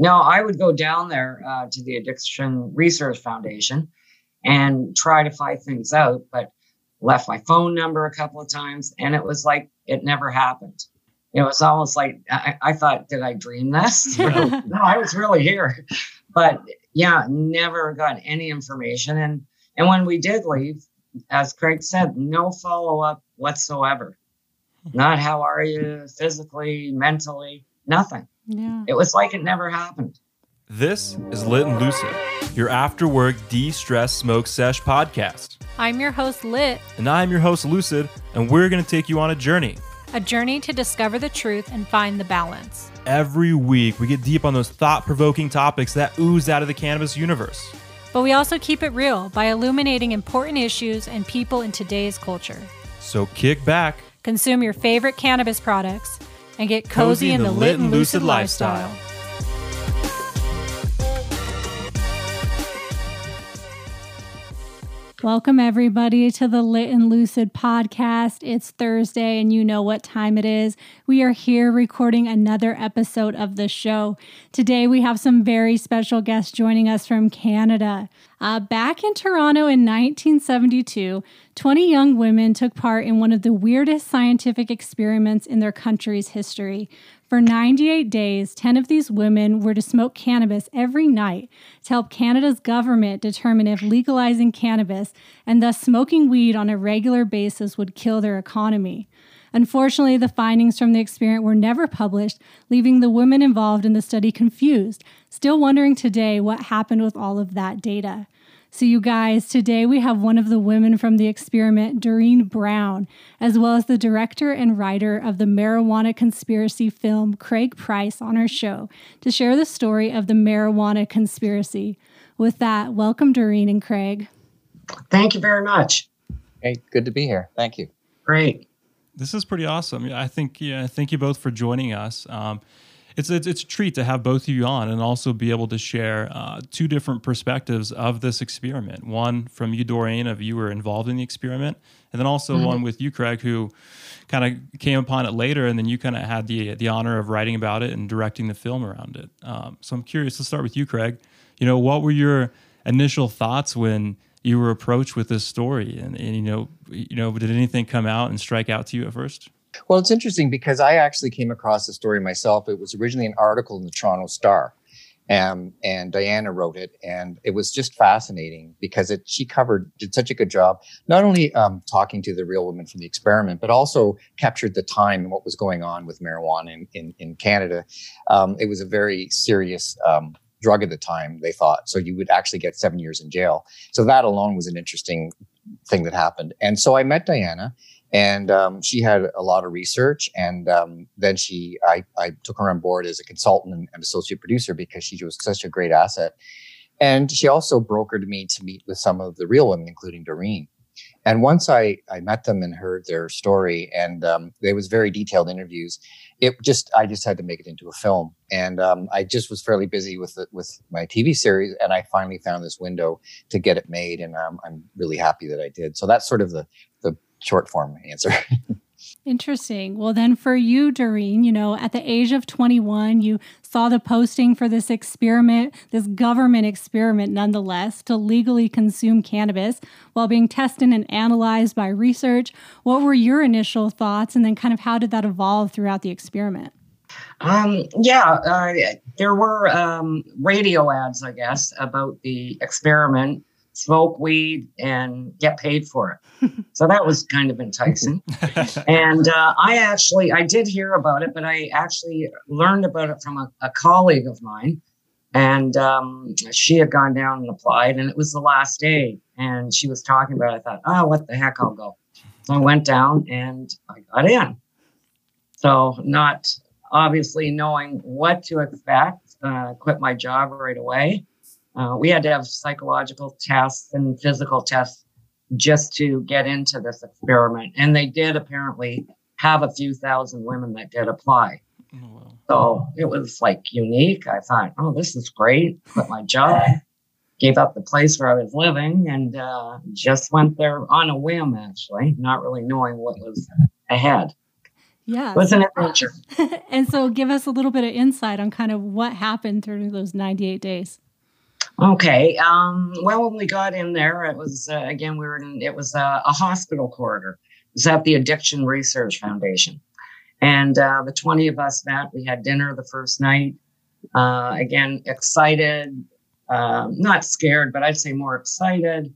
No, I would go down there uh, to the Addiction Research Foundation and try to find things out, but left my phone number a couple of times and it was like it never happened. It was almost like I, I thought, did I dream this? no, I was really here. But yeah, never got any information. And and when we did leave, as Craig said, no follow up whatsoever. Not how are you physically, mentally, nothing. Yeah. It was like it never happened. This is Lit and Lucid, your after work de stress smoke sesh podcast. I'm your host, Lit. And I'm your host, Lucid, and we're going to take you on a journey. A journey to discover the truth and find the balance. Every week, we get deep on those thought provoking topics that ooze out of the cannabis universe. But we also keep it real by illuminating important issues and people in today's culture. So kick back, consume your favorite cannabis products, and get cozy, cozy in, the, lit and lucid lifestyle. Welcome, everybody, to the Lit and Lucid podcast. It's Thursday, and you know what time it is. We are here recording another episode of the show. Today, we have some very special guests joining us from Canada. Uh, back in Toronto in 1972, 20 young women took part in one of the weirdest scientific experiments in their country's history. For 98 days, 10 of these women were to smoke cannabis every night to help Canada's government determine if legalizing cannabis and thus smoking weed on a regular basis would kill their economy. Unfortunately, the findings from the experiment were never published, leaving the women involved in the study confused, still wondering today what happened with all of that data. So, you guys, today we have one of the women from the experiment, Doreen Brown, as well as the director and writer of the marijuana conspiracy film, Craig Price, on our show to share the story of the marijuana conspiracy. With that, welcome, Doreen and Craig. Thank you very much. Hey, good to be here. Thank you. Great. This is pretty awesome. I think, yeah, thank you both for joining us. Um, it's, it's, it's a treat to have both of you on and also be able to share uh, two different perspectives of this experiment. One from you, Doreen, of you were involved in the experiment, and then also mm-hmm. one with you, Craig, who kind of came upon it later, and then you kind of had the the honor of writing about it and directing the film around it. Um, so I'm curious. Let's start with you, Craig. You know, what were your initial thoughts when you were approached with this story, and, and you know, you know, did anything come out and strike out to you at first? Well, it's interesting because I actually came across the story myself. It was originally an article in the Toronto Star, um, and Diana wrote it, and it was just fascinating because it she covered did such a good job, not only um, talking to the real women from the experiment, but also captured the time and what was going on with marijuana in in, in Canada. Um, it was a very serious um, drug at the time they thought so you would actually get seven years in jail so that alone was an interesting thing that happened and so i met diana and um, she had a lot of research and um, then she I, I took her on board as a consultant and, and, associate producer because she was such a great asset. And she also brokered me to meet with some of the real women including doreen. And once i i met them and heard their story and um, there was very detailed interviews it just i just had to make it into a film. And um, i just was fairly busy with the, with my tv series and i finally found this window to get it made and um, i'm really happy that i did. So that's sort of the short form answer. Interesting. Well, then for you, Doreen, you know, at the age of 21, you saw the posting for this experiment, this government experiment nonetheless, to legally consume cannabis while being tested and analyzed by research. What were your initial thoughts? And then kind of how did that evolve throughout the experiment? Um, yeah, uh, there were um, radio ads, I guess, about the experiment smoke weed and get paid for it. so that was kind of enticing. and uh, I actually, I did hear about it, but I actually learned about it from a, a colleague of mine. And um, she had gone down and applied, and it was the last day. And she was talking about it. I thought, oh, what the heck, I'll go. So I went down and I got in. So, not obviously knowing what to expect, uh, quit my job right away uh, we had to have psychological tests and physical tests just to get into this experiment. And they did apparently have a few thousand women that did apply. Oh, wow. So it was like unique. I thought, oh, this is great. Quit my job, gave up the place where I was living, and uh, just went there on a whim, actually, not really knowing what was ahead. Yeah. It was an adventure. and so give us a little bit of insight on kind of what happened through those 98 days. Okay. Um, well, when we got in there, it was uh, again we were in. It was a, a hospital corridor. It was at the Addiction Research Foundation, and uh, the twenty of us met. We had dinner the first night. Uh, again, excited, um, not scared, but I'd say more excited.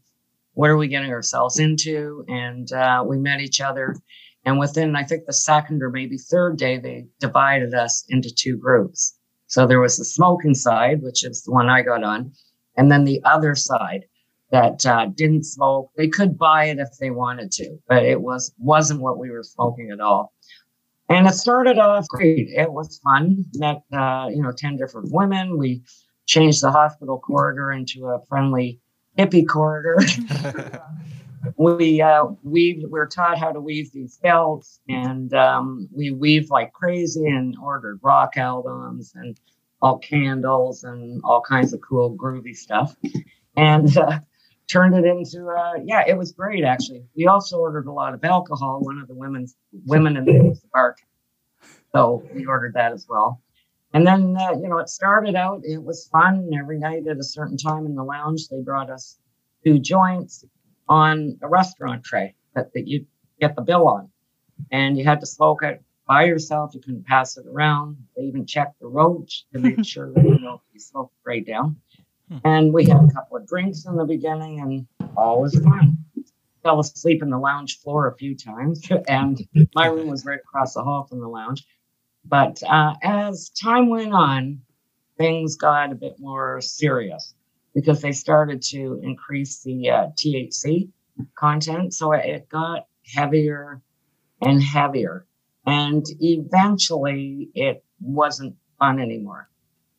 What are we getting ourselves into? And uh, we met each other. And within, I think, the second or maybe third day, they divided us into two groups. So there was the smoking side, which is the one I got on, and then the other side that uh, didn't smoke. They could buy it if they wanted to, but it was wasn't what we were smoking at all. And it started off great. It was fun. Met uh, you know ten different women. We changed the hospital corridor into a friendly hippie corridor. we uh, we were taught how to weave these belts, and um, we weave like crazy and ordered rock albums and all candles and all kinds of cool groovy stuff, and uh, turned it into uh, yeah, it was great actually. We also ordered a lot of alcohol. One of the women's women in the bar, so we ordered that as well. And then, uh, you know, it started out, it was fun. Every night at a certain time in the lounge, they brought us two joints on a restaurant tray that, that you get the bill on. And you had to smoke it by yourself. You couldn't pass it around. They even checked the roach to make sure that you know you smoked right down. And we had a couple of drinks in the beginning, and all was fine. Fell asleep in the lounge floor a few times, and my room was right across the hall from the lounge. But uh, as time went on, things got a bit more serious because they started to increase the uh, THC content. So it got heavier and heavier. And eventually it wasn't fun anymore,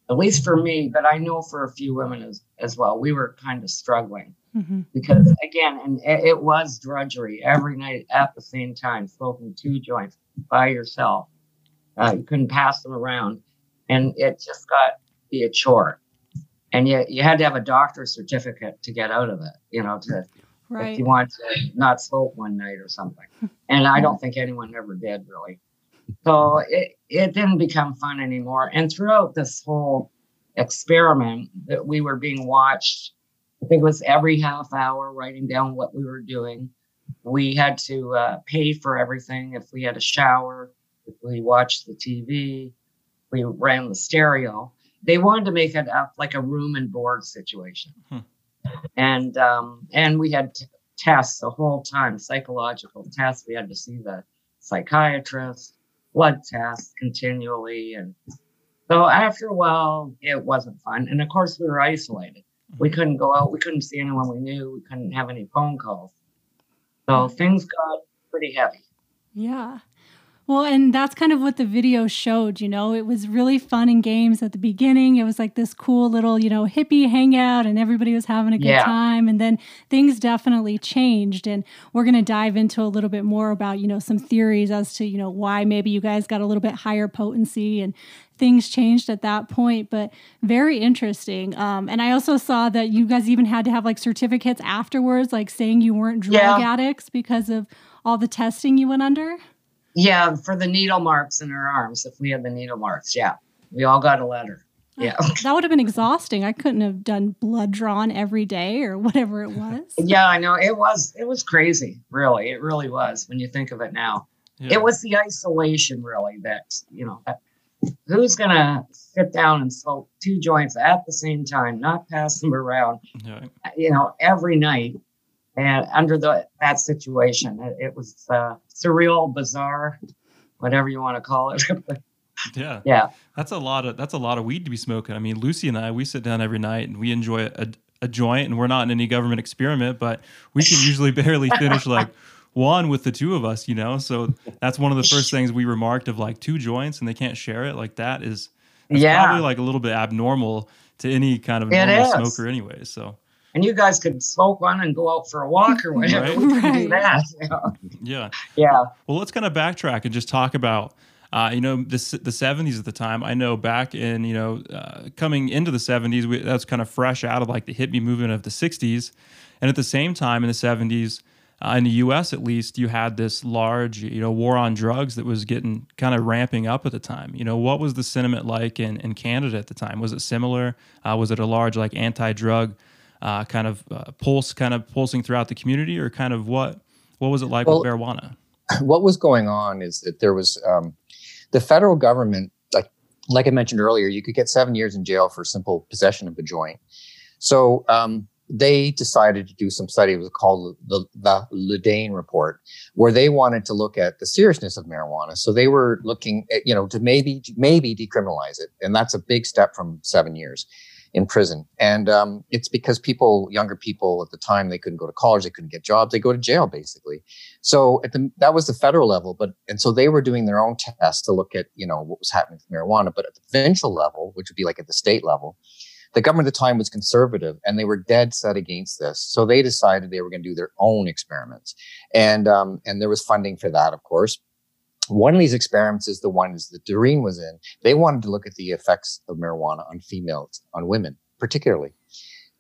at least for me, but I know for a few women as, as well. We were kind of struggling Mm-hmm. because, again, and it, it was drudgery every night at the same time, smoking two joints by yourself. Uh, you couldn't pass them around, and it just got to be a chore. And you, you had to have a doctor's certificate to get out of it, you know, to if you want to not smoke one night or something. And I don't think anyone ever did really. So it, it didn't become fun anymore. And throughout this whole experiment that we were being watched, I think it was every half hour writing down what we were doing. We had to uh, pay for everything if we had a shower, if we watched the TV, we ran the stereo. They wanted to make it up like a room and board situation. Hmm. And um, and we had t- tests the whole time, psychological tests. We had to see the psychiatrist, blood tests continually. And so after a while, it wasn't fun. And of course, we were isolated. We couldn't go out. We couldn't see anyone we knew. We couldn't have any phone calls. So things got pretty heavy. Yeah. Well, and that's kind of what the video showed, you know. It was really fun and games at the beginning. It was like this cool little, you know, hippie hangout and everybody was having a good Yeah. time. And then things definitely changed. And we're going to dive into a little bit more about, you know, some theories as to, you know, why maybe you guys got a little bit higher potency and things changed at that point. But very interesting. Um, and I also saw that you guys even had to have like certificates afterwards, like saying you weren't drug Yeah. addicts because of all the testing you went under. Yeah, for the needle marks in our arms, if we had the needle marks, yeah, we all got a letter. Oh, yeah, That would have been exhausting. I couldn't have done blood drawn every day or whatever it was. yeah, I know it was it was crazy. Really, it really was when you think of it now. Yeah. It was the isolation, really, that you know. That, who's gonna sit down and smoke two joints at the same time, not pass them around, Yeah. you know, every night, and under the that situation, it, it was uh, surreal, bizarre, whatever you want to call it. Yeah. yeah, That's a lot of that's a lot of weed to be smoking. I mean, Lucy and I, we sit down every night and we enjoy a, a joint, and we're not in any government experiment, but we can usually barely finish like one with the two of us, you know. So that's one of the first things we remarked of like two joints and they can't share it. Like that is Yeah. probably like a little bit abnormal to any kind of normal smoker, anyway. So and you guys could smoke one and go out for a walk or whatever. Right. We could do that. you know. yeah. Yeah. Well, let's kind of backtrack and just talk about, uh, you know, the the seventies at the time. I know back in, you know, uh, coming into the seventies, that's kind of fresh out of like the hippie movement of the sixties, and at the same time in the seventies, uh, in the U.S. at least, you had this large, you know, war on drugs that was getting kind of ramping up at the time. You know, what was the sentiment like in, in Canada at the time? Was it similar? Uh, was it a large like anti-drug uh, kind of uh, pulse, kind of pulsing throughout the community, or kind of what what was it like well, with marijuana? What was going on is that there was um, the federal government, like like I mentioned earlier, you could get seven years in jail for simple possession of a joint. So um, they decided to do some study. It was called the, the Le Dain report, where they wanted to look at the seriousness of marijuana. So they were looking at, you know, to maybe, maybe decriminalize it. And that's a big step from seven years in prison. And um, it's because people, younger people at the time, they couldn't go to college, they couldn't get jobs, they go to jail basically. So the, that was the federal level, but and so they were doing their own tests to look at you know what was happening with marijuana. But at the provincial level, which would be like at the state level, the government at the time was conservative and they were dead set against this. So they decided they were going to do their own experiments. And, um, and there was funding for that, of course. One of these experiments is the ones that Doreen was in. They wanted to look at the effects of marijuana on females, on women, particularly.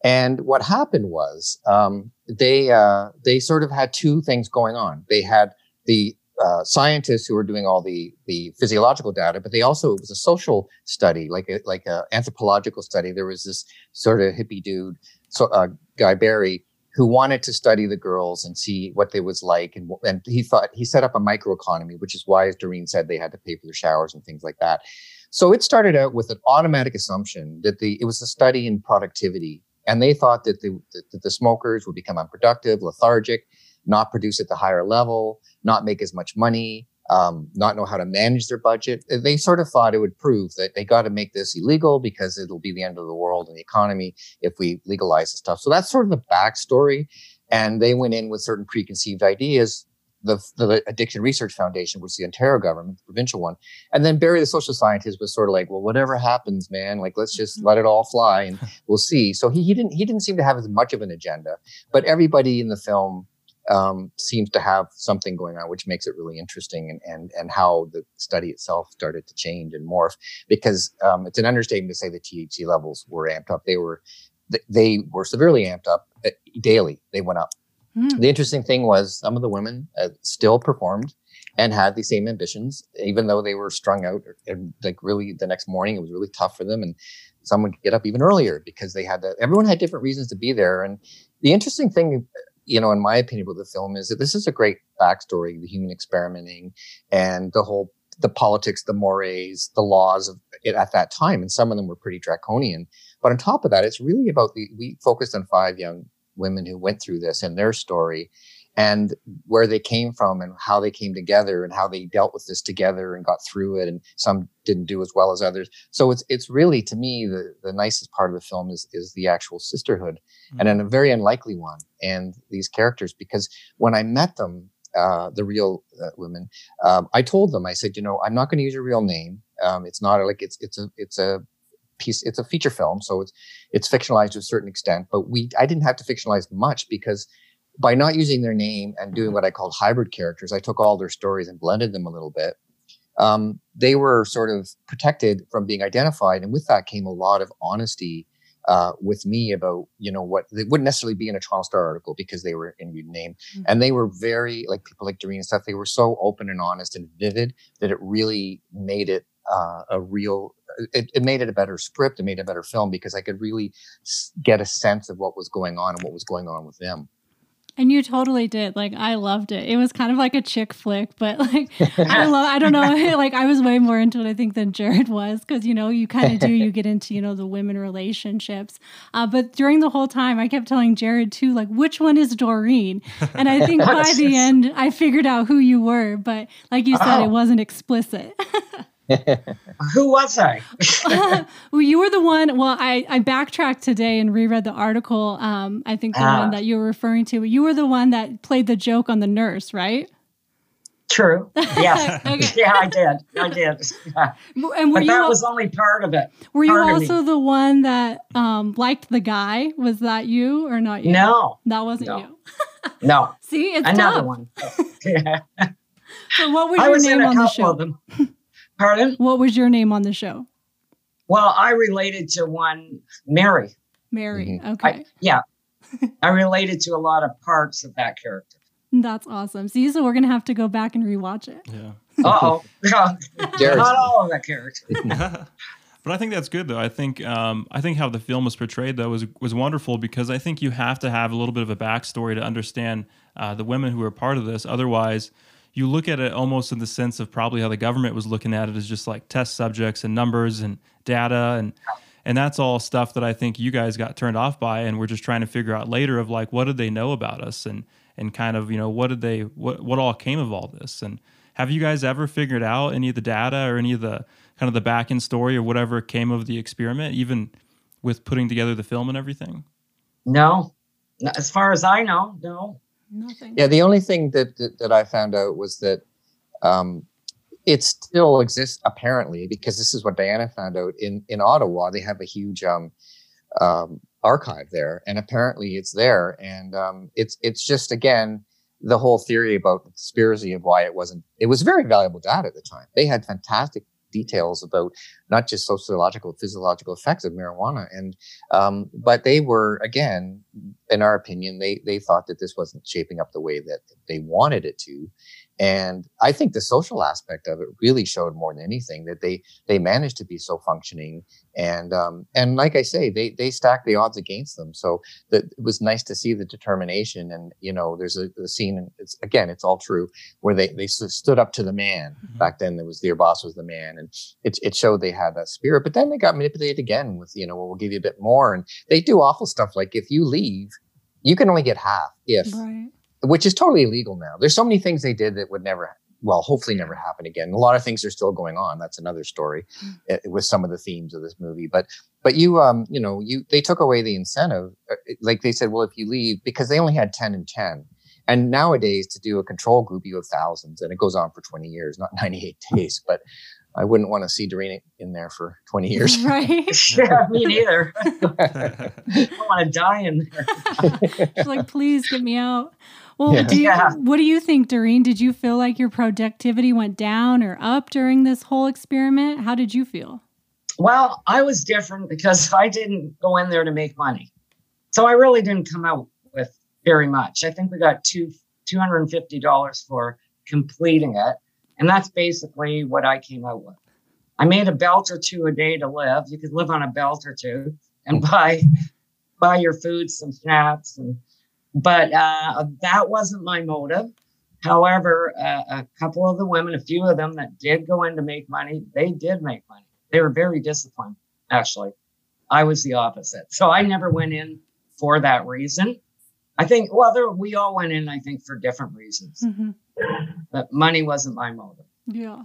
And what happened was um, they uh, they sort of had two things going on. They had the uh, scientists who were doing all the the physiological data, but they also it was a social study, like a, like a anthropological study. There was this sort of hippie dude, so uh, Guy Barry, who wanted to study the girls and see what they was like, and and he thought he set up a microeconomy, which is why, as Doreen said, they had to pay for their showers and things like that. So it started out with an automatic assumption that the it was a study in productivity, and they thought that the that the smokers would become unproductive, lethargic not produce at the higher level, not make as much money, um, not know how to manage their budget. They sort of thought it would prove that they got to make this illegal because it'll be the end of the world and the economy if we legalize the stuff. So that's sort of the backstory. And they went in with certain preconceived ideas. The, the Addiction Research Foundation, which is the Ontario government, the provincial one. And then Barry, the social scientist, was sort of like, well, whatever happens, man, like, let's just mm-hmm. let it all fly and we'll see. So he, he didn't, he didn't seem to have as much of an agenda, but everybody in the film um, seems to have something going on, which makes it really interesting, and and and how the study itself started to change and morph. Because um, it's an understatement to say the THC levels were amped up. They were they were severely amped up uh, daily. They went up. Mm. The interesting thing was some of the women uh, still performed and had the same ambitions, even though they were strung out. And like really, the next morning it was really tough for them, and some would get up even earlier because they had to. Everyone had different reasons to be there, and the interesting thing you know, in my opinion, with the film is that this is a great backstory, the human experimenting and the whole, the politics, the mores, the laws of it at that time. And some of them were pretty draconian. But on top of that, it's really about the, we focused on five young women who went through this and their story and where they came from and how they came together and how they dealt with this together and got through it and some didn't do as well as others so it's it's really to me the the nicest part of the film is is the actual sisterhood mm-hmm. and a very unlikely one and these characters because when i met them uh, the real uh, women um, i told them i said you know i'm not going to use your real name um, it's not like it's it's a it's a piece it's a feature film so it's it's fictionalized to a certain extent but we i didn't have to fictionalize much because by not using their name and doing what I called hybrid characters, I took all their stories and blended them a little bit. Um, they were sort of protected from being identified, and with that came a lot of honesty uh, with me about you know what they wouldn't necessarily be in a Toronto Star article because they were in your name, mm-hmm. and they were very like people like Doreen and stuff. They were so open and honest and vivid that it really made it uh, a real. It, it made it a better script. It made a better film because I could really get a sense of what was going on and what was going on with them. And you totally did. Like I loved it. It was kind of like a chick flick, but like I love I don't know, like I was way more into it I think than Jared was cuz you know, you kind of do you get into, you know, the women relationships. Uh, but during the whole time I kept telling Jared too like which one is Doreen? And I think by the end I figured out who you were, but like you said oh. it wasn't explicit. Who was I? well, you were the one. Well, I, I backtracked today and reread the article. Um, I think the one ah. that you were referring to. You were the one that played the joke on the nurse, right? True. Yes. okay. Yeah, I did. I did. And were but that was only part of it. Were you also the one that um, liked the guy? Was that you or not you? No. That wasn't no. you. no. See, it's another tough. one. yeah. So what was I your was name on the show? Pardon? What was your name on the show? Well, I related to one, Mary. Mary. Mm-hmm. Okay. I, yeah. I related to a lot of parts of that character. That's awesome. See, so we're gonna have to go back and rewatch it. Yeah. Uh-oh. Jared's- Not all of that character. but I think that's good though. I think um, I think how the film was portrayed though was was wonderful because I think you have to have a little bit of a backstory to understand uh, the women who are part of this. Otherwise, you look at it almost in the sense of probably how the government was looking at it as just like test subjects and numbers and data and and that's all stuff that I think you guys got turned off by and we're just trying to figure out later of like what did they know about us and and kind of you know what did they what what all came of all this and have you guys ever figured out any of the data or any of the kind of the back end story or whatever came of the experiment even with putting together the film and everything No. As far as I know, no. Nothing. Yeah, the only thing that that, that I found out was that um, it still exists apparently because this is what Diana found out in in Ottawa. They have a huge um, um, archive there, and apparently it's there. And um, it's it's just again the whole theory about the conspiracy of why it wasn't. It was very valuable data at the time. They had fantastic details about not just sociological, physiological effects of marijuana, and um, but they were again in our opinion, they they thought that this wasn't shaping up the way that they wanted it to, and I think the social aspect of it really showed more than anything that they they managed to be so functioning, and um, and like I say, they they stacked the odds against them. So that it was nice to see the determination, and you know, there's a, a scene, and it's again, it's all true, where they they stood up to the man. Back then, there was their boss was the man, and it it showed they had that spirit. But then they got manipulated again with you know, well, we'll give you a bit more, and they do awful stuff like if you leave you can only get half if Right. Which is totally illegal now. There's so many things they did that would never well hopefully never happen again. A lot of things are still going on. That's another story uh, with some of the themes of this movie. But but you um you know you they took away the incentive uh, like they said well if you leave because they only had 10 and 10 and nowadays to do a control group you have thousands and it goes on for 20 years not 98 days. But i wouldn't want to see Doreen in there for 20 years Right. Yeah, me neither. I don't want to die in there. She's like, please get me out. Well, Yeah. do you, Yeah. what do you think, Doreen? Did you feel like your productivity went down or up during this whole experiment? How did you feel? Well, I was different because I didn't go in there to make money. So I really didn't come out with very much. I think we got two two hundred and fifty dollars for completing it. And that's basically what I came out with. I made a belt or two a day to live. You could live on a belt or two and buy buy your food, some snacks and but uh, that wasn't my motive. However, uh, a couple of the women, a few of them that did go in to make money, they did make money. They were very disciplined, actually. I was the opposite. So I never went in for that reason. I think, well, there, we all went in, I think, for different reasons, hmm but money wasn't my motive. Yeah.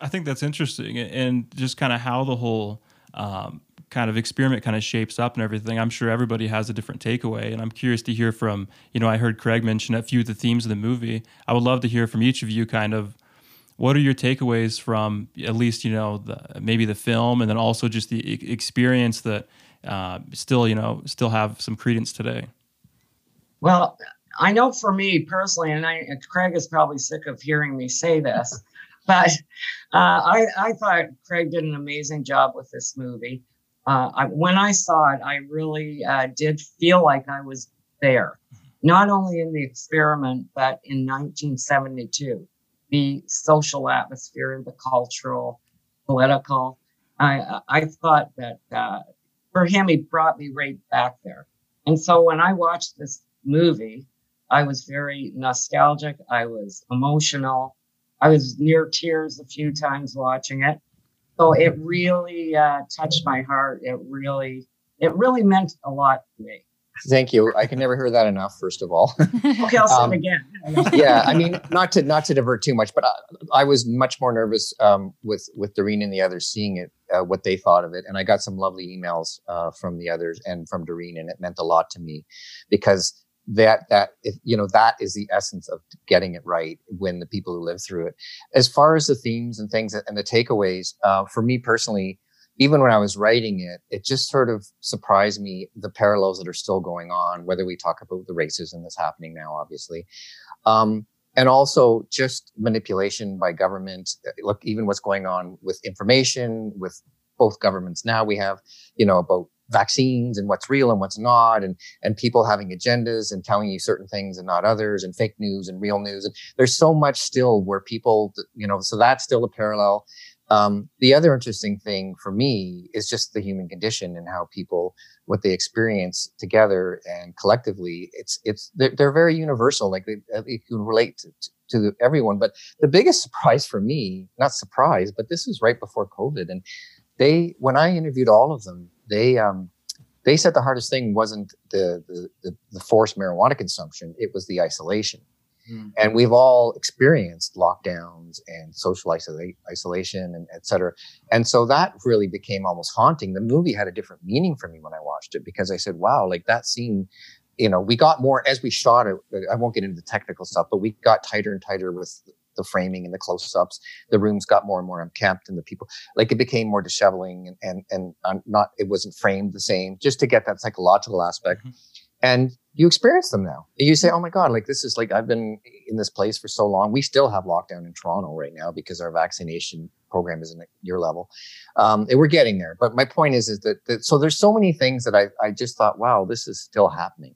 I think that's interesting, and just kind of how the whole um, kind of experiment kind of shapes up and everything. I'm sure everybody has a different takeaway, and I'm curious to hear from you know. I heard Craig mention a few of the themes of the movie. I would love to hear from each of you, kind of what are your takeaways from at least you know the, maybe the film, and then also just the e- experience that uh, still you know still have some credence today. Well, I know for me personally, and I, Craig is probably sick of hearing me say this, but uh, I, I thought Craig did an amazing job with this movie. Uh, I, when I saw it, I really uh, did feel like I was there, not only in the experiment, but in 1972, the social atmosphere, the cultural, political. I, I thought that uh, for him, he brought me right back there. And so when I watched this movie, I was very nostalgic. I was emotional. I was near tears a few times watching it. So it really uh, touched my heart. It really, it really meant a lot to me. thank you i can never hear that enough first of all Okay, I'll say Um, it again. yeah, I mean, not to not to divert too much, but I, I was much more nervous um, with with Doreen and the others seeing it, uh, what they thought of it, and I got some lovely emails uh, from the others and from Doreen, and it meant a lot to me because that that if, you know that is the essence of getting it right when the people who live through it. As far as the themes and things and the takeaways, uh, for me personally. Even when I was writing it, it just sort of surprised me the parallels that are still going on, whether we talk about the racism that's happening now, obviously, um, and also just manipulation by government. Uh, Look, even what's going on with information with both governments now. We have, you know, about vaccines and what's real and what's not, and and people having agendas and telling you certain things and not others, and fake news and real news. And there's so much still where people, you know, so that's still a parallel. Um, the other interesting thing for me is just the human condition and how people, what they experience together and collectively. It's it's they're, they're very universal. Like they, you can relate to, to everyone. But the biggest surprise for me, not surprise, but this was right before COVID, and they when I interviewed all of them, they um, they said the hardest thing wasn't the, the the, the forced marijuana consumption; it was the isolation. Mm. And we've all experienced lockdowns and social isola- isolation and et cetera. And so that really became almost haunting. The movie had a different meaning for me when I watched it because I said, wow, like that scene, you know, we got more as we shot it. I won't get into the technical stuff, but we got tighter and tighter with the framing and the close-ups. The rooms got more and more unkempt, and the people like it became more disheveling and and and um, not it wasn't framed the same, just to get that psychological aspect. Mm-hmm. And you experience them now. You say, "Oh my God! Like this is like I've been in this place for so long. We still have lockdown in Toronto right now because our vaccination program isn't at your level, um, and we're getting there. But my point is, is that, that so there's so many things that I I just thought, wow, this is still happening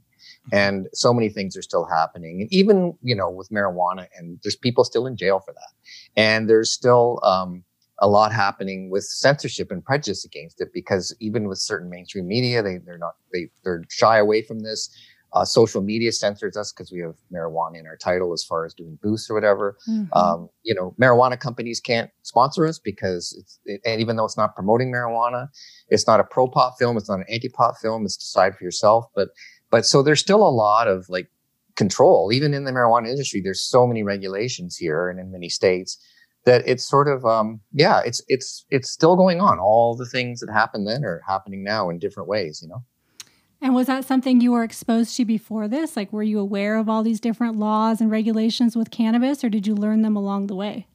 and so many things are still happening and even you know with marijuana and there's people still in jail for that and there's still um, a lot happening with censorship and prejudice against it because even with certain mainstream media they, they're not they, they're shy away from this uh, social media censors us because we have marijuana in our title as far as doing boosts or whatever. Mm-hmm. Um, you know, marijuana companies can't sponsor us because it's, it, and even though it's not promoting marijuana, it's not a pro pot film, it's not an anti pot film. It's decide for yourself. But but so there's still a lot of like control, even in the marijuana industry. There's so many regulations here and in many states that it's sort of um, yeah, it's it's it's still going on. All the things that happened then are happening now in different ways, you know. And was that something you were exposed to before this? Like, were you aware of all these different laws and regulations with cannabis, or did you learn them along the way?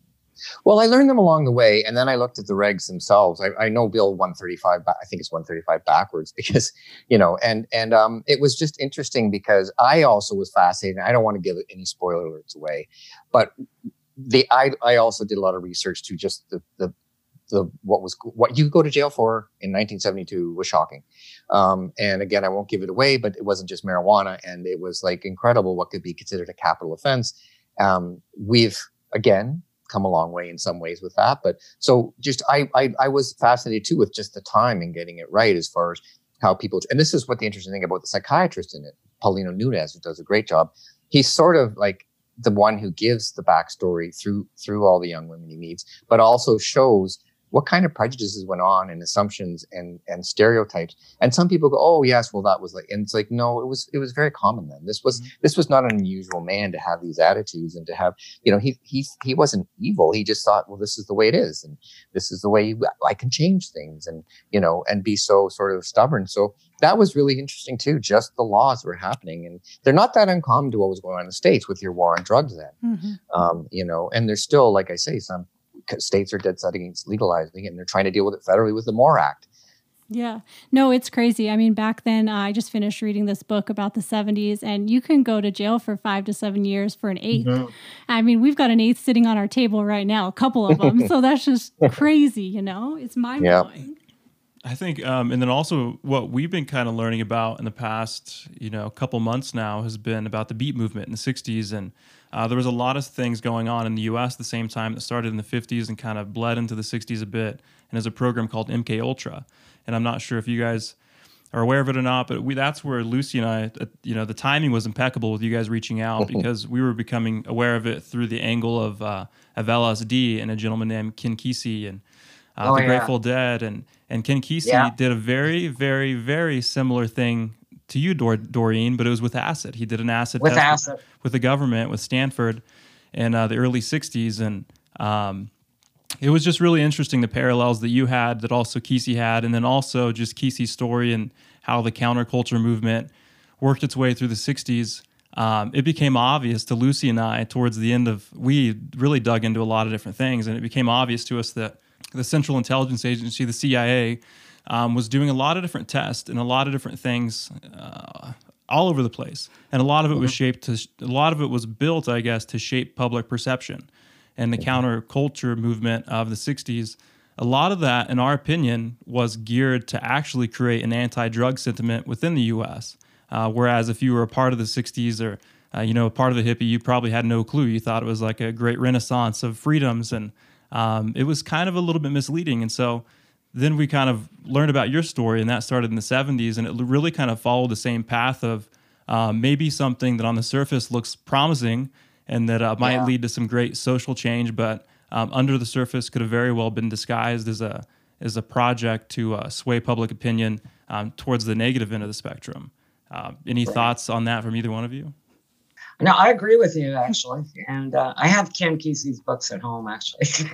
Well, I learned them along the way, and then I looked at the regs themselves. I, I know Bill 135. I think it's 135 backwards because, you know, and and um, it was just interesting because I also was fascinated. I don't want to give any spoiler alerts away, but the I I also did a lot of research to just the the the what was what you go to jail for in 1972 was shocking. Um, and again, I won't give it away, but it wasn't just marijuana, and it was like incredible what could be considered a capital offense. Um, we've again come a long way in some ways with that. But so just I, I, I was fascinated too with just the time and getting it right as far as how people and this is what the interesting thing about the psychiatrist in it, Paulino Nunes, who does a great job. He's sort of like the one who gives the backstory through through all the young women he meets, but also shows what kind of prejudices went on and assumptions and and stereotypes. And some people go oh yes well that was like and it's like no it was it was very common then. This was mm-hmm. this was not an unusual man to have these attitudes and to have you know he he he wasn't evil. He just thought well this is the way it is and this is the way i can change things and you know and be so sort of stubborn. So that was really interesting too. Just the laws were happening and they're not that uncommon to what was going on in the states with your war on drugs then. Mm-hmm. um, you know and there's still like i say some states are dead set against legalizing it and they're trying to deal with it federally with the MORE Act. Yeah. No, it's crazy. I mean, back then, uh, I just finished reading this book about the 70s, and you can go to jail for five to seven years for an 8th mm-hmm. I mean, we've got an eighth sitting on our table right now, a couple of them. so that's just crazy, you know? It's mind blowing. I think, um, and then also what we've been kind of learning about in the past, you know, couple months now has been about the beat movement in the 60s and uh, there was a lot of things going on in the U.S. at the same time that started in the 50s and kind of bled into the 60s a bit. And there's a program called MK Ultra, and I'm not sure if you guys are aware of it or not, but we, that's where Lucy and I, uh, you know, the timing was impeccable with you guys reaching out because we were becoming aware of it through the angle of uh, of LSD and a gentleman named Ken Kesey and uh, oh, the yeah. Grateful Dead and and Ken Kesey yeah. did a very very very similar thing to you, Dor- Doreen, but it was with acid. He did an acid with acid with, with, the government with Stanford in uh, the early '60s, and um, it was just really interesting the parallels that you had, that also Kesey had, and then also just Kesey's story and how the counterculture movement worked its way through the '60s. Um, it became obvious to Lucy and I towards the end of we really dug into a lot of different things, and it became obvious to us that the Central Intelligence Agency, the CIA, um, was doing a lot of different tests and a lot of different things uh, all over the place, and a lot of it was mm-hmm. shaped to a lot of it was built, I guess, to shape public perception. And the mm-hmm. counterculture movement of the '60s, a lot of that, in our opinion, was geared to actually create an anti-drug sentiment within the U.S. Uh, whereas if you were a part of the '60s or uh, you know a part of the hippie, you probably had no clue. You thought it was like a great renaissance of freedoms, and um, it was kind of a little bit misleading. And so then we kind of learned about your story, and that started in the '70s, and it really kind of followed the same path of um, maybe something that on the surface looks promising and that uh, might yeah. lead to some great social change, but um, under the surface could have very well been disguised as a as a project to uh, sway public opinion um, towards the negative end of the spectrum. Uh, any right. thoughts on that from either one of you? No, I agree with you actually, and uh, I have Ken Kesey's books at home actually.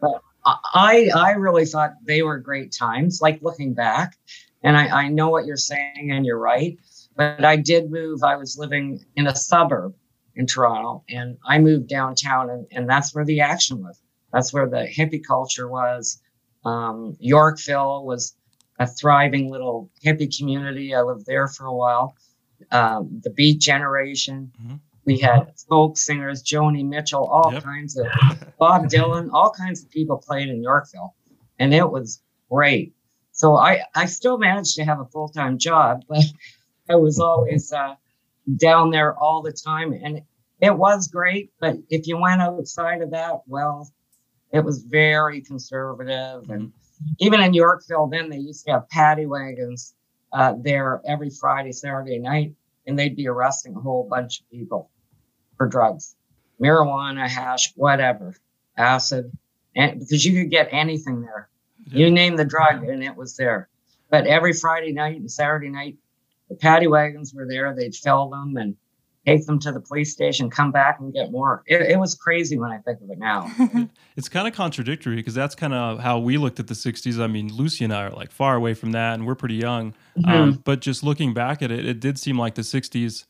but I I really thought they were great times. Like looking back, and I, I know what you're saying, and you're right. But I did move. I was living in a suburb in Toronto. And I moved downtown, and, and that's where the action was. That's where the hippie culture was. Um, Yorkville was a thriving little hippie community. I lived there for a while. Um, the Beat Generation. Mm-hmm. We had folk singers, Joni Mitchell, all yep. kinds of Bob Dylan, all kinds of people played in Yorkville, and it was great. So I I still managed to have a full time job, but I was always uh, down there all the time. And it was great. But if you went outside of that, well, it was very conservative. And even in Yorkville, then they used to have paddy wagons uh, there every Friday, Saturday night, and they'd be arresting a whole bunch of people for drugs, marijuana, hash, whatever, acid, and because you could get anything there. You name the drug, and it was there. But every Friday night and Saturday night, the paddy wagons were there. They'd fill them and take them to the police station, come back and get more. It, it was crazy when I think of it now. it's kind of contradictory because that's kind of how we looked at the 60s. I mean, Lucy and I are like far away from that and we're pretty young. Mm-hmm. Um, but just looking back at it, it did seem like the 60s.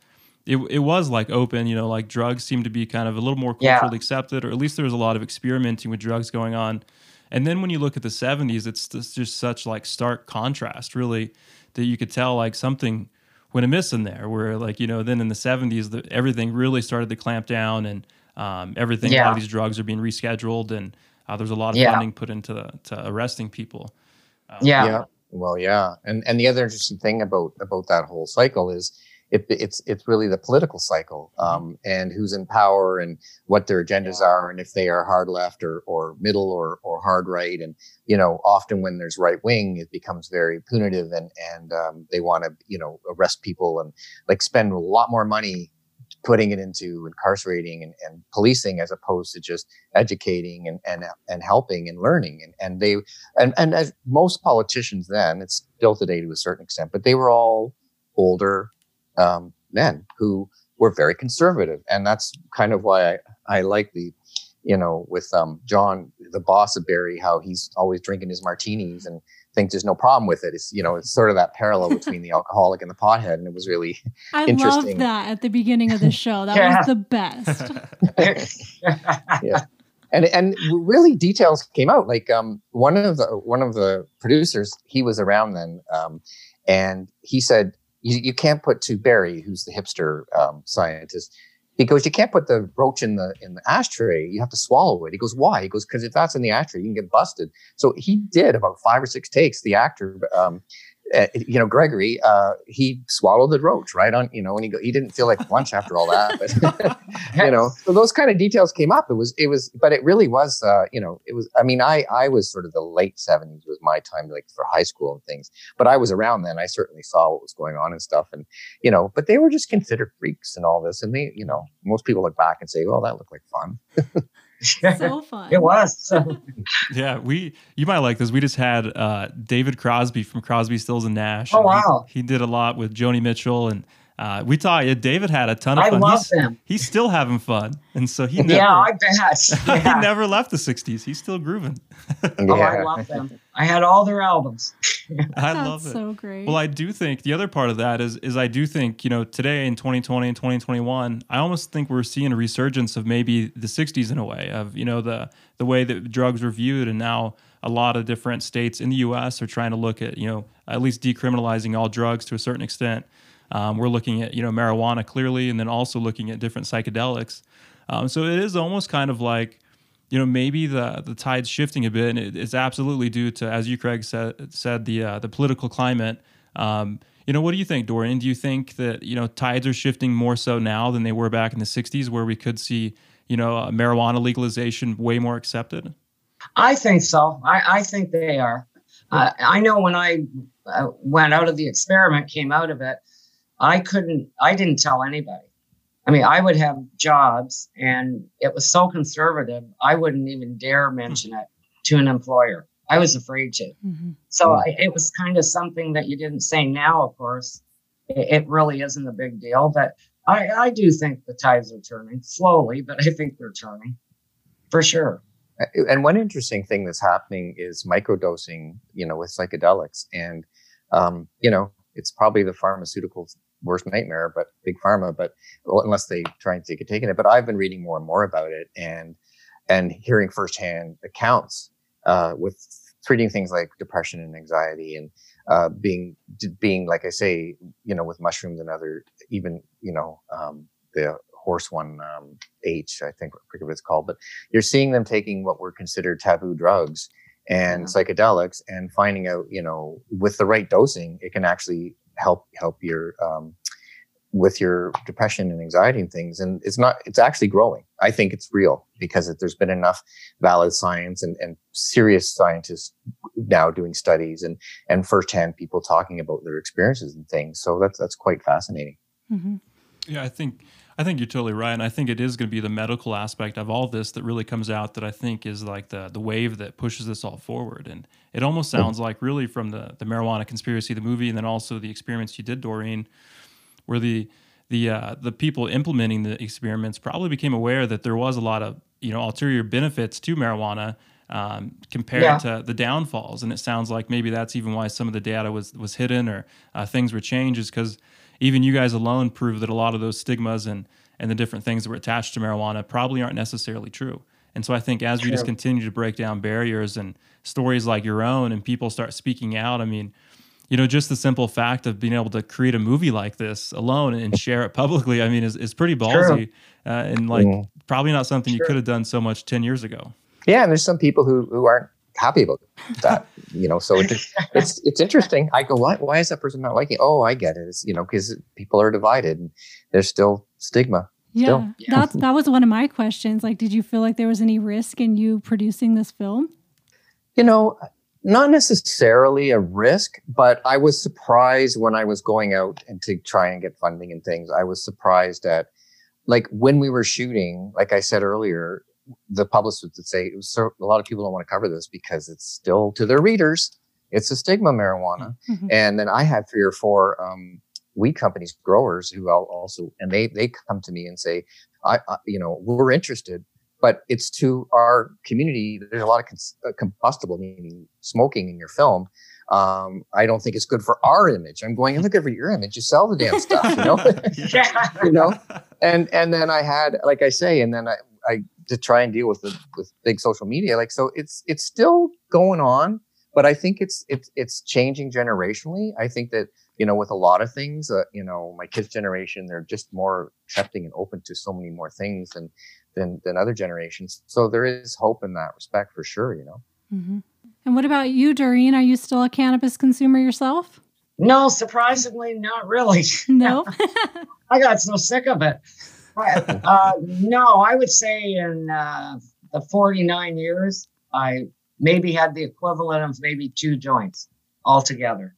It, it was like open, you know, like drugs seemed to be kind of a little more culturally yeah. accepted, or at least there was a lot of experimenting with drugs going on. And then when you look at the 70s, it's just such like stark contrast, really, that you could tell like something went amiss in there. Where like you know, then in the '70s, the, everything really started to clamp down, and um, everything. Yeah. A lot of these drugs are being rescheduled, and uh, there's a lot of yeah. funding put into to arresting people. Um, yeah. yeah. Well, yeah, and and the other interesting thing about about that whole cycle is it, it's it's really the political cycle mm-hmm. um, and who's in power and what their agendas are and if they are hard left or or middle or or hard right and you know often when there's right wing it becomes very punitive and and um, they want to you know arrest people and like spend a lot more money putting it into incarcerating and, and policing as opposed to just educating and, and, and helping and learning. And, and they, and, and as most politicians then, it's still today to a certain extent, but they were all older, um, men who were very conservative. And that's kind of why I, I like the, you know, with um, John, the boss of Barry, how he's always drinking his martinis and thinks there's no problem with it. It's, you know, it's sort of that parallel between the alcoholic and the pothead. And it was really I interesting. loved that at the beginning of the show. That yeah. was the best. yeah. And, and really details came out like um, one of the one of the producers he was around then um, and he said you, you can't put to Barry, who's the hipster um, scientist, he goes, you can't put the roach in the in the ashtray. You have to swallow it. He goes, why? He goes, because if that's in the ashtray, you can get busted. So he did about five or six takes. The actor, um, uh, you know, Gregory, uh, he swallowed the roach right on, you know, and he go, he didn't feel like lunch after all that, but you know, so those kind of details came up. It was, it was, but it really was, uh, you know, it was. I mean, I I was sort of the late seventies was my time, like for high school and things. But I was around then. I certainly saw what was going on and stuff, and you know, but they were just considered freaks and all this, and they, you know, most people look back and say, well, that looked like fun. so fun. It was. yeah, we you might like this. We just had uh, David Crosby from Crosby, Stills and Nash. Oh wow! He, he did a lot with Joni Mitchell and uh, we thought yeah, David had a ton of I fun. love he's, him. He's still having fun, and so he never, yeah, I bet yeah. he never left the '60s. He's still grooving. oh, I love them. I had all their albums. I love it. So great. Well, I do think the other part of that is is I do think you know today in 2020 and 2021, I almost think we're seeing a resurgence of maybe the '60s in a way of you know the the way that drugs were viewed, and now a lot of different states in the U.S. are trying to look at you know at least decriminalizing all drugs to a certain extent. Um, we're looking at you know marijuana clearly, and then also looking at different psychedelics. Um, so it is almost kind of like you know maybe the the tide's shifting a bit, and it, it's absolutely due to, as you Craig said, said the uh, the political climate. Um, you know, what do you think, Dorian? Do you think that you know tides are shifting more so now than they were back in the '60s, where we could see you know marijuana legalization way more accepted? I think so. I, I think they are. Uh, I know when I uh, went out of the experiment, came out of it, I couldn't. I didn't tell anybody. I mean, I would have jobs, and it was so conservative, I wouldn't even dare mention it to an employer. I was afraid to. Mm-hmm. So I, it was kind of something that you didn't say now, of course. It, it really isn't a big deal, but I, I do think the tides are turning slowly, but I think they're turning for sure. And one interesting thing that's happening is microdosing, you know, with psychedelics. And, um, you know, it's probably the pharmaceuticals worst nightmare, but big pharma, but well, unless they try and take a take in it. But I've been reading more and more about it and, and hearing firsthand accounts uh, with treating things like depression and anxiety and uh, being being like I say, you know, with mushrooms and other even you know um, the horse one um, H I think I forget what it's called, but you're seeing them taking what were considered taboo drugs and psychedelics and finding out you know with the right dosing it can actually help help your um, with your depression and anxiety and things. And it's not, it's actually growing. I think it's real because there's been enough valid science and, and serious scientists now doing studies and, and firsthand people talking about their experiences and things. So that's, that's quite fascinating. Mm-hmm. Yeah, I think, I think you're totally right. And I think it is going to be the medical aspect of all this that really comes out that I think is like the, the wave that pushes this all forward. And it almost sounds like really from the, the marijuana conspiracy, the movie, and then also the experiments you did, Doreen, where the the uh, the people implementing the experiments probably became aware that there was a lot of you know ulterior benefits to marijuana um, compared yeah. to the downfalls. And it sounds like maybe that's even why some of the data was was hidden or uh, things were changed, is because even you guys alone prove that a lot of those stigmas and and the different things that were attached to marijuana probably aren't necessarily true. And so I think as we just continue to break down barriers and stories like your own, and people start speaking out, I mean you know, just the simple fact of being able to create a movie like this alone and share it publicly, I mean, is, is pretty ballsy uh, and like mm. probably not something sure. you could have done so much 10 years ago. Yeah. And there's some people who, who aren't happy about that, you know, so it's, it's, it's interesting. I go, why, why is that person not liking it? Oh, I get it. It's, you know, cause people are divided and there's still stigma. Yeah, still. that's, that was one of my questions. Like, did you feel like there was any risk in you producing this film? You know, not necessarily a risk, but I was surprised when I was going out and to try and get funding and things. I was surprised at like when we were shooting, like I said earlier, the publicist would say it was so, a lot of people don't want to cover this because it's still to their readers, it's a stigma marijuana. Mm-hmm. And then I had three or four um, weed companies, growers who also, and they they come to me and say, I, I you know, we're interested, but it's to our community. There's a lot of cons- uh, combustible, meaning smoking in your film. Um, I don't think it's good for our image. I'm going, look at your image. You sell the damn stuff, you know, you know. And and then I had, like I say, and then I, I to try and deal with the with big social media. Like so, it's it's still going on, but I think it's it's it's changing generationally. I think that you know, with a lot of things, uh, you know, my kids' generation, they're just more accepting and open to so many more things than than than other generations. So there is hope in that respect for sure. You know. Mm-hmm. And what about you, Doreen? Are you still a cannabis consumer yourself? No, surprisingly, not really. No, I got so sick of it. Uh, no, I would say in uh, the 49 years, I maybe had the equivalent of maybe two joints altogether.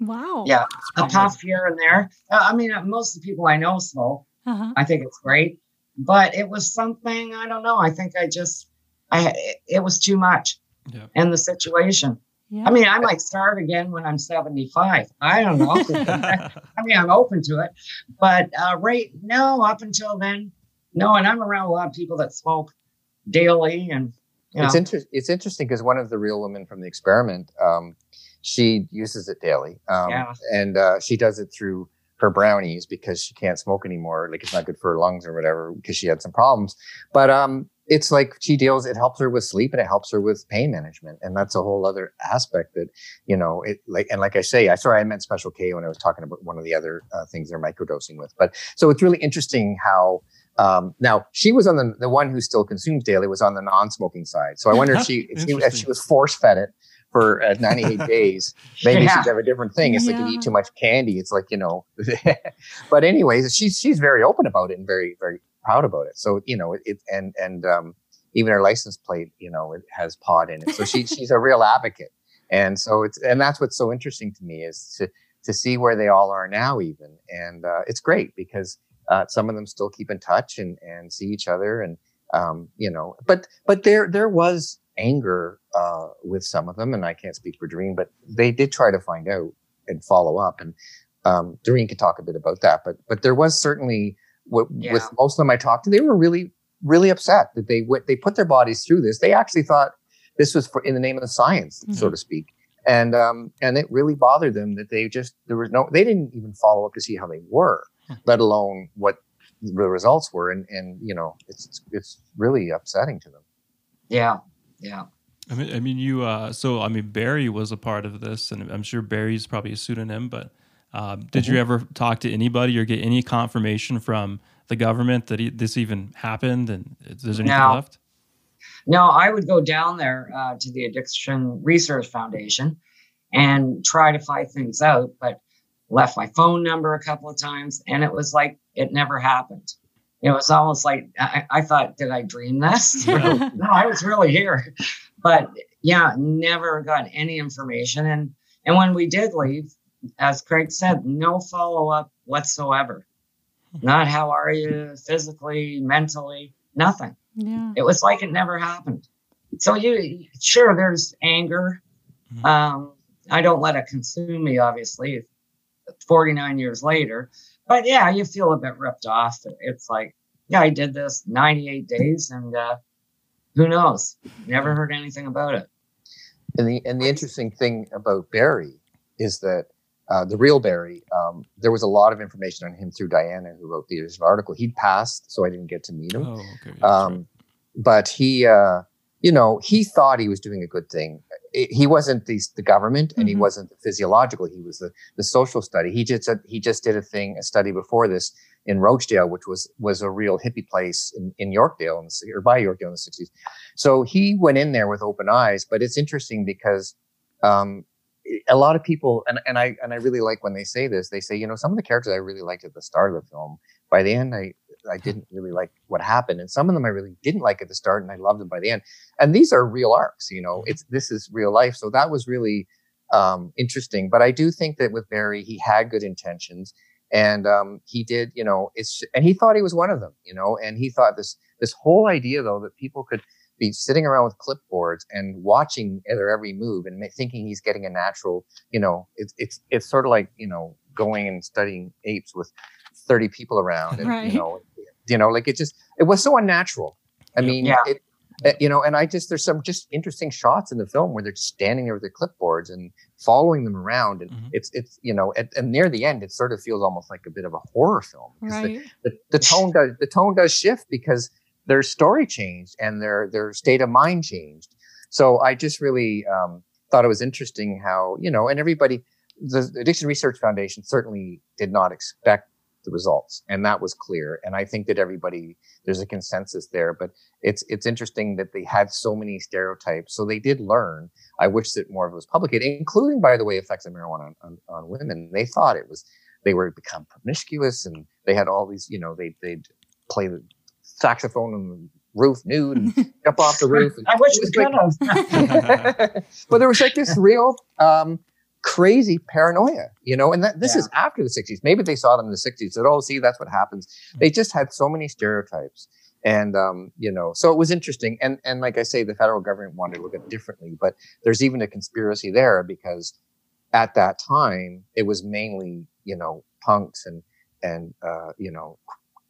Wow. Yeah, a puff here and there. Uh, I mean, uh, most of the people I know smoke. Uh-huh. I think it's great but it was something I don't know. I think I just I it, it was too much yeah. in the situation. Yeah. I mean, I might start again when I'm 75. I don't know. I mean, I'm open to it, but uh, right no, up until then, no. And I'm around a lot of people that smoke daily, and you know. it's interesting. It's interesting because one of the real women from the experiment, um, she uses it daily, um, yeah. and uh, she does it through her brownies because she can't smoke anymore. Like it's not good for her lungs or whatever because she had some problems. But um, it's like she deals. It helps her with sleep and it helps her with pain management, and that's a whole other aspect that you know. It like and like I say, I sorry I meant Special K when I was talking about one of the other uh, things they're microdosing with. But so it's really interesting how Um, now she was on the the one who still consumes daily was on the non-smoking side. So I wonder if she if she, if she was force fed it for uh, 98 days, maybe yeah. she'd have a different thing. It's yeah. like if you eat too much candy, it's like you know. but anyways, she's she's very open about it and very very proud about it. So you know it, it and and um, even her license plate, you know, it has pod in it. So she she's a real advocate. And so it's and that's what's so interesting to me is to to see where they all are now even and uh, it's great because uh, some of them still keep in touch and and see each other and um, you know but but there there was anger uh, with some of them and I can't speak for Doreen but they did try to find out and follow up and um, Doreen could talk a bit about that but but there was certainly w- yeah. with most of them I talked to they were really really upset that they went they put their bodies through this they actually thought this was for in the name of the science, mm-hmm. so to speak. And um, and it really bothered them that they just there was no they didn't even follow up to see how they were, let alone what the results were. And and you know it's it's really upsetting to them. Yeah, yeah. I mean, I mean, you. Uh, so, I mean, Barry was a part of this, and I'm sure Barry's probably a pseudonym. But um, did mm-hmm. you ever talk to anybody or get any confirmation from the government that this even happened, and there's anything no. left? No, I would go down there uh, to the Addiction Research Foundation and try to find things out, but left my phone number a couple of times, and it was like it never happened. It was almost like I, I thought, did I dream this? no, I was really here. But yeah, never got any information. And and when we did leave, as Craig said, no follow up whatsoever. Not how are you physically, mentally, nothing. Yeah. It was like it never happened. So you sure there's anger. Mm-hmm. Um, I don't let it consume me, obviously, 49 years later. But yeah, you feel a bit ripped off. It's like, yeah, I did this 98 days and uh, who knows? Never heard anything about it. And the and the interesting thing about Barry is that uh, the real Barry, um, there was a lot of information on him through Diana, who wrote the original article. He'd passed, so I didn't get to meet him. Oh, okay. Um, right. But he, uh, you know, he thought he was doing a good thing. He wasn't the, the government, and mm-hmm. he wasn't the physiological. He was the, the social study. He just he just did a thing, a study before this in Rochdale, which was was a real hippie place in, in Yorkville in the, or by Yorkville in the sixties. So he went in there with open eyes. But it's interesting because um, a lot of people and, and I and I really like when they say this, they say, you know, some of the characters I really liked at the start of the film, by the end I I didn't really like what happened. And some of them I really didn't like at the start and I loved them by the end. And these are real arcs, you know, mm-hmm. it's this is real life. So that was really um, interesting. But I do think that with Barry, he had good intentions and um, he did, you know, it's and he thought he was one of them, you know, and he thought this this whole idea though that people could be sitting around with clipboards and watching their every move and thinking he's getting a natural, you know, it's it's it's sort of like you know going and studying apes with 30 people around and right. you know you know like it just it was so unnatural i mean yeah. it, eh, you know and i just there's some just interesting shots in the film where they're just standing there with their clipboards and following them around and mm-hmm. it's it's you know at, and near the end it sort of feels almost like a bit of a horror film right. the, the, the tone does the tone does shift because their story changed and their their state of mind changed. So I just really um, thought it was interesting how you know, and everybody, the Addiction Research Foundation certainly did not expect the results, and that was clear. And I think that everybody there's a consensus there. But it's it's interesting that they had so many stereotypes. So they did learn. I wish that more of it was publicated, including, by the way, effects of marijuana on, on, on women. They thought it was they were become promiscuous and they had all these, you know, they they'd play the saxophone on the roof nude and jump off the roof. I wish it was like, but there was like this real um, crazy paranoia, you know, and that this yeah. is after the 60s. Maybe they saw them in the 60s, said, oh, see, that's what happens. They just had so many stereotypes. And um, you know, so it was interesting. And and like I say, the federal government wanted to look at it differently, but there's even a conspiracy there because at that time it was mainly, you know, punks and and uh, you know,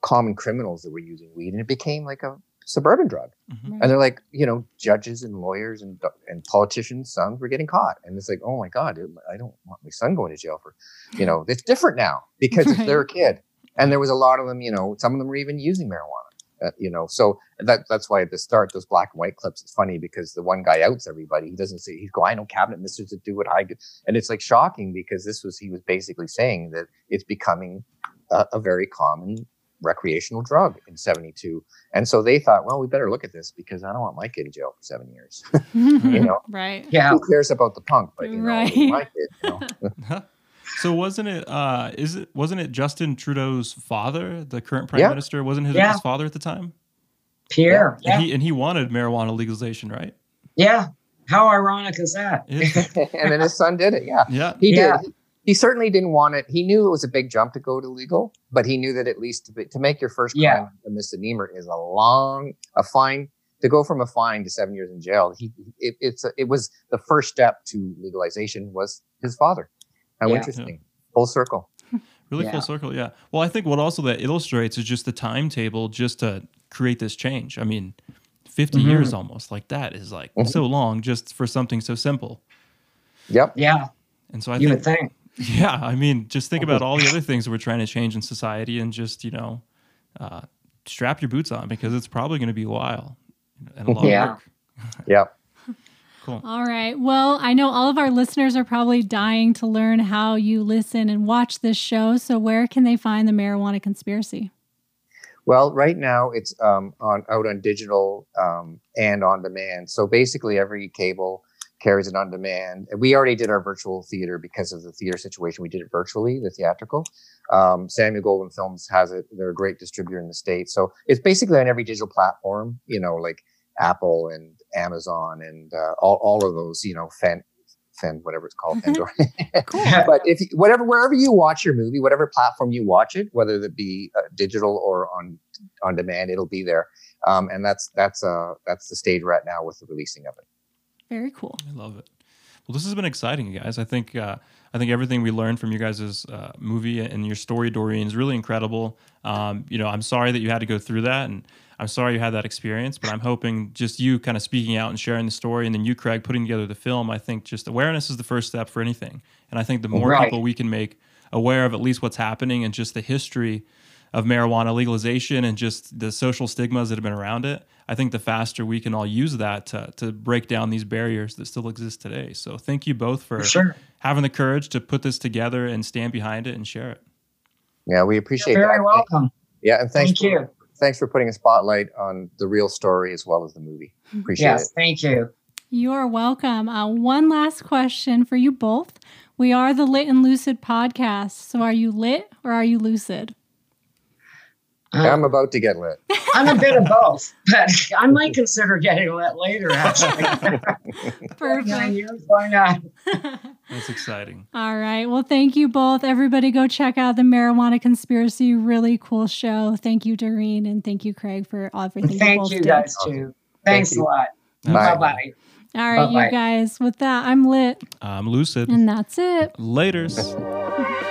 common criminals that were using weed, and it became like a suburban drug. Mm-hmm. And they're like, you know, judges and lawyers and and politicians' sons were getting caught, and it's like, oh my god, I don't want my son going to jail for, you know, it's different now because right. they're a kid, and there was a lot of them, you know, some of them were even using marijuana. Uh, you know, so that that's why at the start those black and white clips it's funny because the one guy outs everybody. He doesn't say he's going, I know cabinet ministers that do what I do, and it's like shocking because this was he was basically saying that it's becoming a, a very common recreational drug in 72 and so they thought well we better look at this because i don't want my kid in jail for seven years you know right. Yeah. who cares about the punk but you know Right. my kid you know? so wasn't it uh is it wasn't it Justin Trudeau's father, the current prime Yeah. minister, wasn't his, Yeah. his father at the time? Pierre. Yeah. And he and he wanted marijuana legalization, right? yeah. How ironic is that? It- and then his son did it yeah yeah. he Yeah. did he certainly didn't want it he knew it was a big jump to go to legal but he knew that at least to, be, to make your first Yeah. crime a misdemeanor is a long a fine to go from a fine to seven years in jail he it, it's a, it was the first step to legalization was his father how Yeah. interesting full circle Really Yeah. full circle, yeah. Well, I think what also that illustrates is just the timetable just to create this change. I mean, 50 Mhm. years almost. Like that is like Mhm. so long just for something so simple. yep Yeah. And so I you think would think. Yeah, I mean, just think about all the other things that we're trying to change in society, and just you know, uh, strap your boots on because it's probably going to be a while and a lot Yeah. of work. yep Cool. All right. Well, I know all of our listeners are probably dying to learn how you listen and watch this show. So, where can they find the Marijuana Conspiracy? Well, right now it's um, on out on digital um, and on demand. So basically, every cable carries it on demand. We already did our virtual theater because of the theater situation. We did it virtually, the theatrical. Um, Samuel Goldwyn Films has it. They're a great distributor in the states. So it's basically on every digital platform. You know, like Apple and Amazon and uh, all all of those. You know, Fen. Fen, whatever it's called, Pandora. but if whatever wherever you watch your movie whatever platform you watch it whether it be uh, digital or on on demand it'll be there um, and that's that's uh that's the stage we're now with the releasing of it Very cool. I love it. Well, this has been exciting, you guys. I think uh, I think everything we learned from you guys' uh, movie and your story, Doreen, is really incredible. Um, you know, I'm sorry that you had to go through that, and I'm sorry you had that experience. But I'm hoping just you kind of speaking out and sharing the story, and then you, Craig, putting together the film. I think just awareness is the first step for anything, and I think the more Right. people we can make aware of at least what's happening and just the history of marijuana legalization and just the social stigmas that have been around it, I think the faster we can all use that to, to break down these barriers that still exist today. So thank you both for For sure. having the courage to put this together and stand behind it and share it. yeah we appreciate You're very that welcome. yeah and thanks Thank for, you. thanks for putting a spotlight on the real story as well as the movie appreciate Yes, thank you. You are welcome. Uh, one last question for you both. We are the Lit and Lucid podcast. So, are you lit or are you lucid? It Uh, i'm about to get lit I'm a bit of both, but I might consider getting lit later. Actually, nine Perfect. years, why not? That's exciting. All right. Well, thank you both. Everybody go check out the Marijuana Conspiracy. Really cool show. Thank you, Doreen, and thank you, Craig, for everything you Thank both you did. guys too. Thanks you. a lot. Bye. Bye bye. All right, Bye-bye. you guys. With that, I'm lit, I'm lucid. and that's it. Laters.